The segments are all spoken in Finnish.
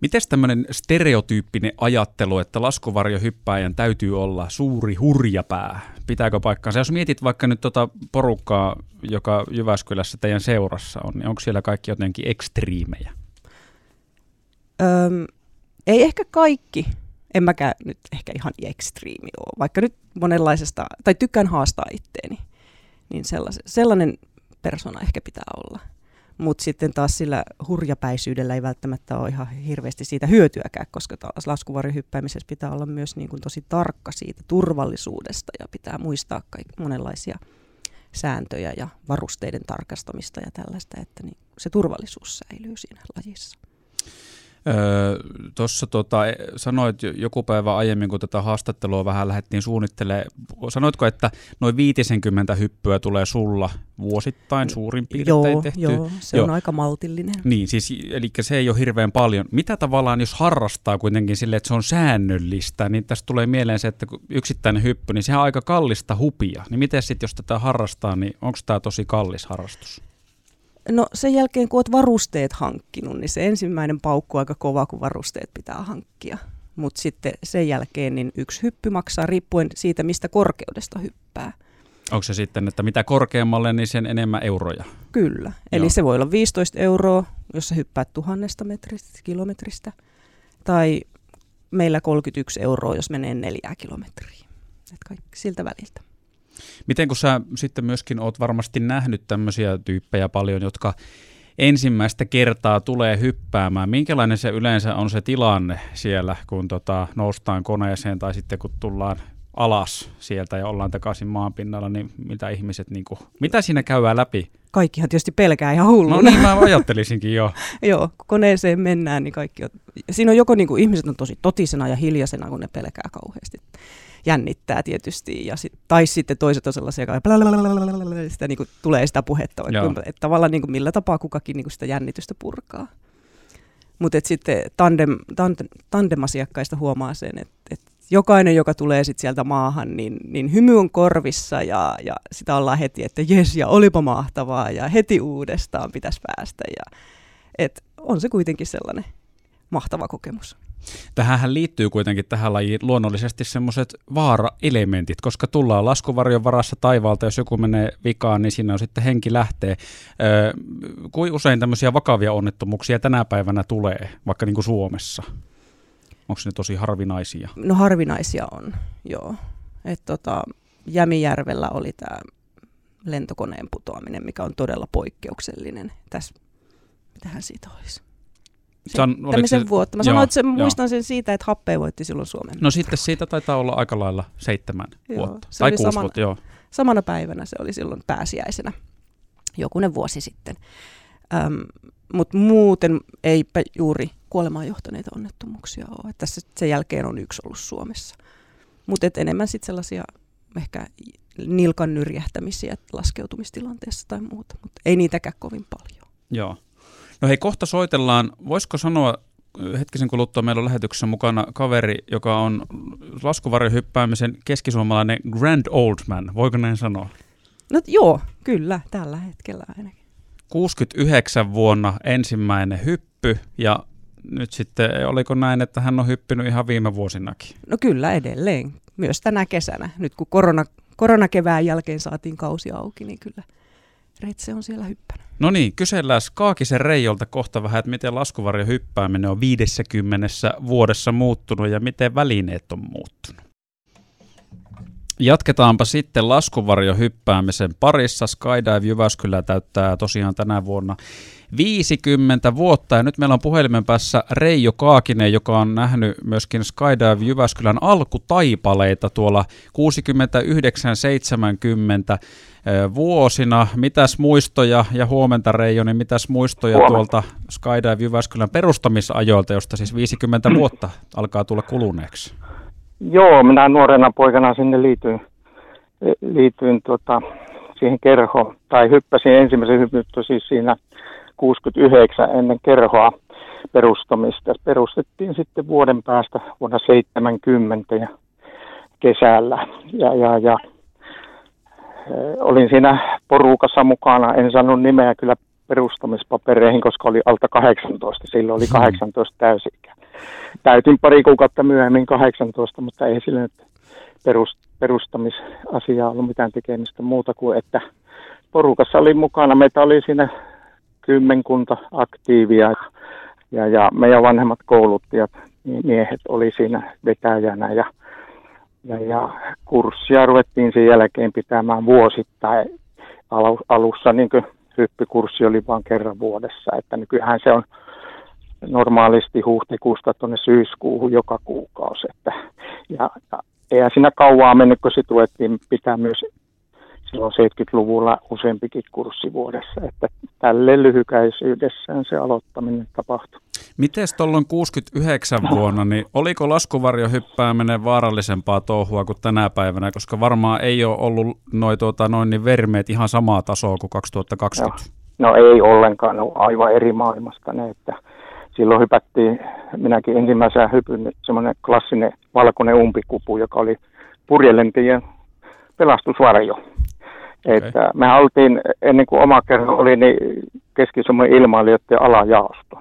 Miten tämmöinen stereotyyppinen ajattelu, että laskuvarjohyppääjän täytyy olla suuri hurjapää, pitääkö paikkaansa? Jos mietit vaikka nyt tota porukkaa, joka Jyväskylässä teidän seurassa on, niin onko siellä kaikki jotenkin ekstriimejä? Öm, ei ehkä kaikki. En mäkään nyt ehkä ihan ekstriimi ole, vaikka nyt monenlaisesta, tai tykkään haastaa itteeni. Niin sellainen persona ehkä pitää olla. Mutta sitten taas sillä hurjapäisyydellä ei välttämättä ole ihan hirveästi siitä hyötyäkään, koska taas laskuvarjohyppäämisessä pitää olla myös niin kuin tosi tarkka siitä turvallisuudesta ja pitää muistaa kaikki monenlaisia sääntöjä ja varusteiden tarkastamista ja tällaista, että niin se turvallisuus säilyy siinä lajissa. Öö, Tuossa tota, e, sanoit joku päivä aiemmin, kun tätä haastattelua vähän lähdettiin suunnittelemaan, sanoitko, että noin 50 hyppyä tulee sulla vuosittain suurin piirtein joo, tehty? Joo, se joo. on aika maltillinen. Niin, siis, eli se ei ole hirveän paljon. Mitä tavallaan, jos harrastaa kuitenkin sille, että se on säännöllistä, niin tästä tulee mieleen se, että yksittäinen hyppy, niin sehän on aika kallista hupia. Niin miten sitten, jos tätä harrastaa, niin onko tämä tosi kallis harrastus? No sen jälkeen, kun olet varusteet hankkinut, niin se ensimmäinen paukku on aika kova, kun varusteet pitää hankkia. Mutta sitten sen jälkeen niin yksi hyppy maksaa riippuen siitä, mistä korkeudesta hyppää. Onko se sitten, että mitä korkeammalle, niin sen enemmän euroja? Kyllä. Eli Joo. se voi olla 15 euroa, jos sä hyppäät tuhannesta metristä, kilometristä. Tai meillä 31 euroa, jos menee neljää kilometriä. Et kaikki siltä väliltä. Miten kun sä sitten myöskin oot varmasti nähnyt tämmöisiä tyyppejä paljon, jotka ensimmäistä kertaa tulee hyppäämään. Minkälainen se yleensä on se tilanne siellä, kun tota, noustaan koneeseen tai sitten kun tullaan alas sieltä ja ollaan takaisin maanpinnalla, niin mitä ihmiset, niin kuin, mitä siinä käydään läpi? Kaikkihan tietysti pelkää ihan hulluna. No niin, mä ajattelisinkin jo. Joo, kun koneeseen mennään, niin kaikki on, siinä on joko niin kuin ihmiset on tosi totisena ja hiljaisena, kun ne pelkää kauheasti jännittää tietysti, ja sit, tai sitten toiset on sellaisia, jotka sitä niin kuin, tulee sitä puhetta, että, että tavallaan niin kuin, millä tapaa kukakin niin kuin sitä jännitystä purkaa. Mutta sitten tandem, tandem, tandemasiakkaista huomaa sen, että, että jokainen, joka tulee sit sieltä maahan, niin, niin hymy on korvissa ja, ja sitä ollaan heti, että jes ja olipa mahtavaa ja heti uudestaan pitäisi päästä. Ja, et on se kuitenkin sellainen mahtava kokemus. Tähän liittyy kuitenkin tähän lajiin luonnollisesti semmoiset vaara-elementit, koska tullaan laskuvarjon varassa taivaalta, jos joku menee vikaan, niin siinä on sitten henki lähtee. Öö, kuin usein tämmöisiä vakavia onnettomuuksia tänä päivänä tulee, vaikka niin kuin Suomessa? Onko ne tosi harvinaisia? No harvinaisia on, joo. Et tota, Jämijärvellä oli tämä lentokoneen putoaminen, mikä on todella poikkeuksellinen. Tässä, mitähän siitä olisi? San, se, vuotta. Mä sanoin, että se, muistan sen siitä, että Happe voitti silloin Suomen. No sitten siitä taitaa olla aika lailla seitsemän joo, vuotta. Tai kuusi samana, vuotta, joo. Samana päivänä se oli silloin pääsiäisenä, jokunen vuosi sitten. Ähm, Mutta muuten eipä juuri kuolemaan johtaneita onnettomuuksia ole. Että tässä sen jälkeen on yksi ollut Suomessa. Mutta enemmän sitten sellaisia ehkä nilkan nyrjähtämisiä laskeutumistilanteessa tai muuta, mutta ei niitäkään kovin paljon. Joo. No hei, kohta soitellaan. Voisiko sanoa, hetkisen kuluttua meillä on lähetyksessä mukana kaveri, joka on laskuvarjohyppäämisen keskisuomalainen grand old man. Voiko näin sanoa? No joo, kyllä, tällä hetkellä ainakin. 69 vuonna ensimmäinen hyppy ja nyt sitten oliko näin, että hän on hyppinyt ihan viime vuosinakin? No kyllä edelleen, myös tänä kesänä. Nyt kun korona, koronakevään jälkeen saatiin kausi auki, niin kyllä – Retse on siellä hyppännyt. No niin, kysellään Kaakisen Reijolta kohta vähän, että miten laskuvarjo hyppääminen on 50 vuodessa muuttunut ja miten välineet on muuttunut. Jatketaanpa sitten laskuvarjohyppäämisen parissa. Skydive Jyväskylä täyttää tosiaan tänä vuonna 50 vuotta ja nyt meillä on puhelimen päässä Reijo Kaakinen, joka on nähnyt myöskin Skydive Jyväskylän alkutaipaleita tuolla 69-70 vuosina. Mitäs muistoja, ja huomenta Reijo, niin mitäs muistoja huomenta. tuolta Skydive Jyväskylän perustamisajoilta, josta siis 50 vuotta alkaa tulla kuluneeksi? Joo, minä nuorena poikana sinne liityin, liityin tota, siihen kerhoon, tai hyppäsin ensimmäisen hypyn siis siinä 69 ennen kerhoa perustamista. Perustettiin sitten vuoden päästä vuonna 70 ja kesällä. Ja, ja, ja olin siinä porukassa mukana, en sanonut nimeä kyllä perustamispapereihin, koska oli alta 18. Silloin oli 18 täysikä. Täytin pari kuukautta myöhemmin 18, mutta ei sille nyt perust, perustamisasiaa ollut mitään tekemistä muuta kuin, että porukassa oli mukana. Meitä oli siinä kymmenkunta aktiivia ja, ja meidän vanhemmat kouluttajat, miehet oli siinä vetäjänä ja, ja, ja kurssia ruvettiin sen jälkeen pitämään vuosittain. Alussa niin hyppykurssi oli vain kerran vuodessa, että nykyään se on normaalisti huhtikuusta tuonne syyskuuhun joka kuukausi. Että, ja, ja eihän siinä kauaa mennyt, kun sitten ruvettiin pitää myös silloin 70-luvulla useampikin kurssi vuodessa, että tälle lyhykäisyydessään se aloittaminen tapahtui. Miten tuolloin 69 vuonna, niin oliko laskuvarjohyppääminen vaarallisempaa touhua kuin tänä päivänä, koska varmaan ei ole ollut noi, tuota, noin niin vermeet ihan samaa tasoa kuin 2020? No, no ei ollenkaan, no, aivan eri maailmasta ne, että silloin hypättiin, minäkin ensimmäisenä hypyn semmoinen klassinen valkoinen umpikupu, joka oli purjelentien pelastusvarjo. Okay. Että me oltiin, ennen kuin oma kerho oli, niin keski-Suomen ilmailijoiden alajaosto.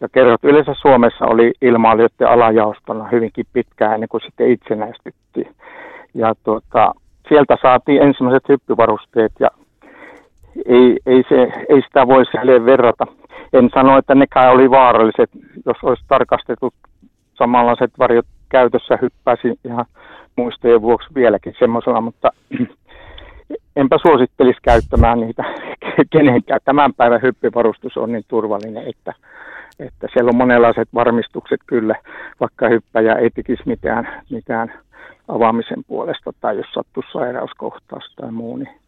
Ja kerrot yleensä Suomessa oli ilmailijoiden alajaostona hyvinkin pitkään ennen kuin sitten itsenäistyttiin. Ja tuota, sieltä saatiin ensimmäiset hyppyvarusteet ja ei, ei, se, ei sitä voi silleen verrata. En sano, että nekään oli vaaralliset, jos olisi tarkastettu samanlaiset varjot käytössä, hyppäsi ihan muistojen vuoksi vieläkin semmoisella, mutta enpä suosittelisi käyttämään niitä kenenkään. Tämän päivän hyppyvarustus on niin turvallinen, että, että siellä on monenlaiset varmistukset kyllä, vaikka hyppäjä ei tekisi mitään, mitään avaamisen puolesta tai jos sattuu sairauskohtaus tai muu, niin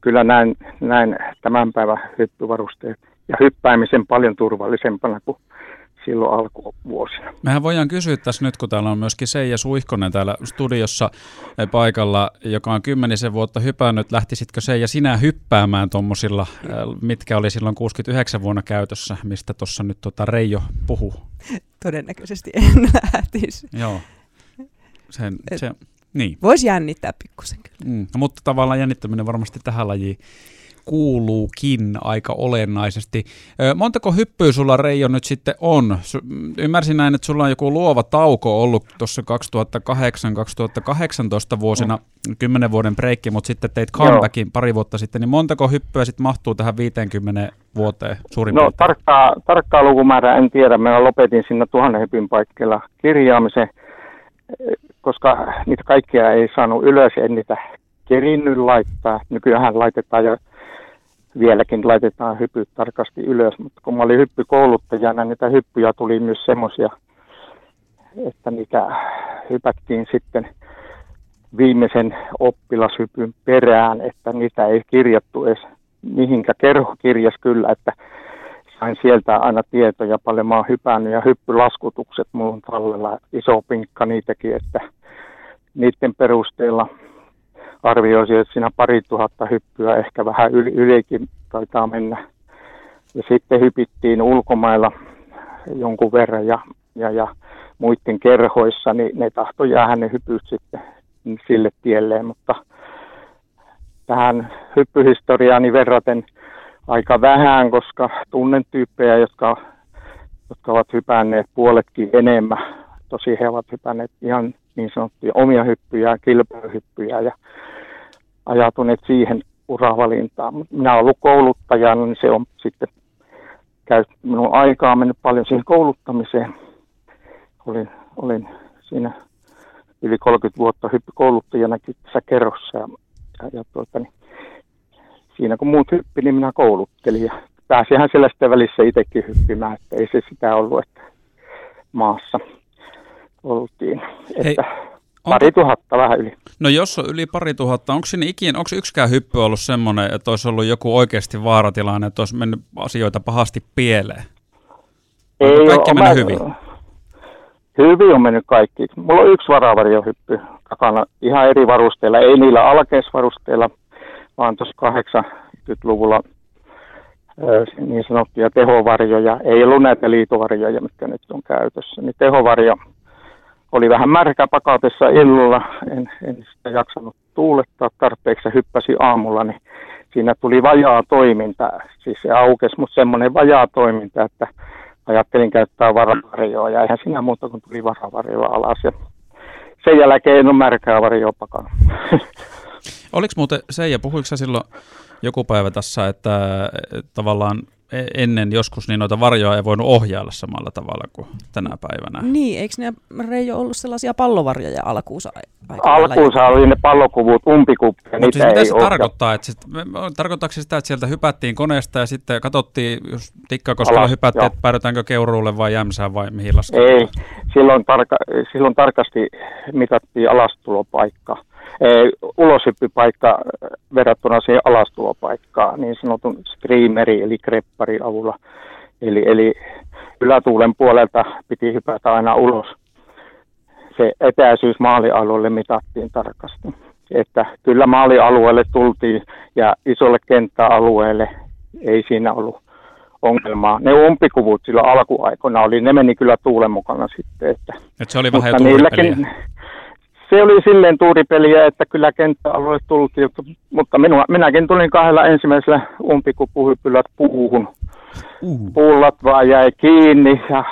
kyllä näin, näin tämän päivän hyppyvarusteet ja hyppäämisen paljon turvallisempana kuin silloin alkuvuosina. Mehän voidaan kysyä tässä nyt, kun täällä on myöskin Seija Suihkonen täällä studiossa eh, paikalla, joka on kymmenisen vuotta hypännyt. Lähtisitkö Seija sinä hyppäämään tuommoisilla, eh, mitkä oli silloin 69 vuonna käytössä, mistä tuossa nyt tota Reijo puhuu? Todennäköisesti en lähtisi. Joo. Sen, se, niin. Voisi jännittää pikkusen kyllä. Mm, no, mutta tavallaan jännittäminen varmasti tähän lajiin kuuluukin aika olennaisesti. Montako hyppyä sulla Reijo nyt sitten on? Ymmärsin näin, että sulla on joku luova tauko ollut tuossa 2008-2018 vuosina, no. 10 vuoden breikki, mutta sitten teit comebackin Joo. pari vuotta sitten, niin montako hyppyä sitten mahtuu tähän 50 vuoteen suurin No tarkkaa, tarkkaa lukumäärää en tiedä. Mä lopetin sinne tuhannen hypyn paikkeilla kirjaamisen, koska niitä kaikkia ei saanut ylös, en niitä kerinnyt laittaa. Nykyään laitetaan jo vieläkin laitetaan hypyt tarkasti ylös, mutta kun mä olin hyppykouluttajana, niitä hyppyjä tuli myös semmoisia, että niitä hypättiin sitten viimeisen oppilashypyn perään, että niitä ei kirjattu edes mihinkä kerho kirjas kyllä, että sain sieltä aina tietoja paljon mä oon hypännyt ja hyppylaskutukset on tallella iso pinkka niitäkin, että niiden perusteella arvioisin, että siinä pari tuhatta hyppyä, ehkä vähän yli, ylikin taitaa mennä. Ja sitten hypittiin ulkomailla jonkun verran ja, ja, ja muiden kerhoissa, niin ne tahtoi jäädä ne hypyt sitten sille tielle, mutta tähän hyppyhistoriaani verraten aika vähän, koska tunnen tyyppejä, jotka, jotka ovat hypänneet puoletkin enemmän. Tosi he ovat hypänneet ihan niin sanottuja omia hyppyjä, kilpailuhyppyjä ja ajatuneet siihen uravalintaan. Minä olen ollut kouluttajana, niin se on sitten käy, minun aikaa mennyt paljon siihen kouluttamiseen. Olin, olin siinä yli 30 vuotta hyppykouluttajanakin tässä kerrossa ja, ja, ja tuota, niin, siinä kun muut hyppi, niin minä kouluttelin ja pääsihän siellä sitten välissä itsekin hyppimään, että ei se sitä ollut, että maassa oltiin. Että Hei Pari tuhatta, vähän yli. No jos on yli pari tuhatta, onko sinne ikinä, onko yksikään hyppy ollut semmoinen, että olisi ollut joku oikeasti vaaratilanne, että olisi mennyt asioita pahasti pieleen? Ei Onko kaikki ole, mennyt hyvin? Hyvin on mennyt kaikki. Mulla on yksi varavarjohyppy takana ihan eri varusteilla, ei niillä alkeisvarusteilla, vaan tuossa 80-luvulla niin sanottuja tehovarjoja. Ei ollut näitä liitovarjoja, mitkä nyt on käytössä. Niin tehovarjo oli vähän märkä pakatessa illalla, en, en sitä jaksanut tuulettaa tarpeeksi, hyppäsi aamulla, niin siinä tuli vajaa toiminta, siis se aukesi, mutta semmoinen vajaa toiminta, että ajattelin käyttää varavarjoa ja eihän siinä muuta kuin tuli varavarjoa alas ja sen jälkeen en ole märkää varjoa pakana. Oliko muuten Seija, puhuiko sä silloin joku päivä tässä, että tavallaan E, ennen joskus niin noita varjoja ei voinut ohjailla samalla tavalla kuin tänä päivänä. Niin, eikö ne Reijo ollut sellaisia pallovarjoja alkuunsa? Alkuunsa oli ne pallokuvut, umpikuppeja, Mutta siis mitä se ohja... tarkoittaa? Että sit, tarkoittaako se sitä, että sieltä hypättiin koneesta ja sitten katsottiin, jos Tikkakoskella hypättiin, jo. että päädytäänkö Keuruulle vai Jämsään vai mihin lasketaan? Ei, silloin, tarka- silloin tarkasti mitattiin alastulopaikka uloshyppypaikka verrattuna siihen alastulopaikkaan niin sanotun streameri eli kreppari avulla. Eli, eli ylätuulen puolelta piti hypätä aina ulos. Se etäisyys maalialueelle mitattiin tarkasti. Että kyllä maalialueelle tultiin ja isolle kenttäalueelle ei siinä ollut ongelmaa. Ne umpikuvut sillä alkuaikoina oli, ne meni kyllä tuulen mukana sitten. Että, Et se oli vähän jo niilläkin, se oli silleen tuuripeliä, että kyllä kenttäalue tultiin, mutta minua, minäkin tulin kahdella ensimmäisellä umpikupuhypyllä puuhun. Uh. Pullat vaan jäi kiinni ja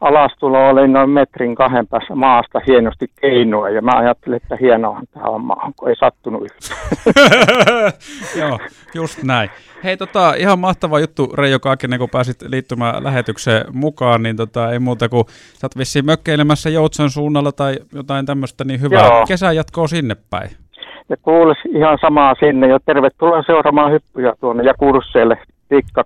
alastulo oli noin metrin kahden päässä maasta hienosti keinoa ja mä ajattelin, että hienoahan tämä on maahan, kun ei sattunut yhtään. Joo, just näin. Hei, tota, ihan mahtava juttu Reijo Kaakinen, kun pääsit liittymään lähetykseen mukaan, niin tota, ei muuta kuin sä oot vissiin mökkeilemässä Joutsan suunnalla tai jotain tämmöistä, niin hyvää Joo. kesän jatkoa sinne päin. Ja kuulis ihan samaa sinne ja tervetuloa seuraamaan hyppyjä tuonne ja kursseille Tikka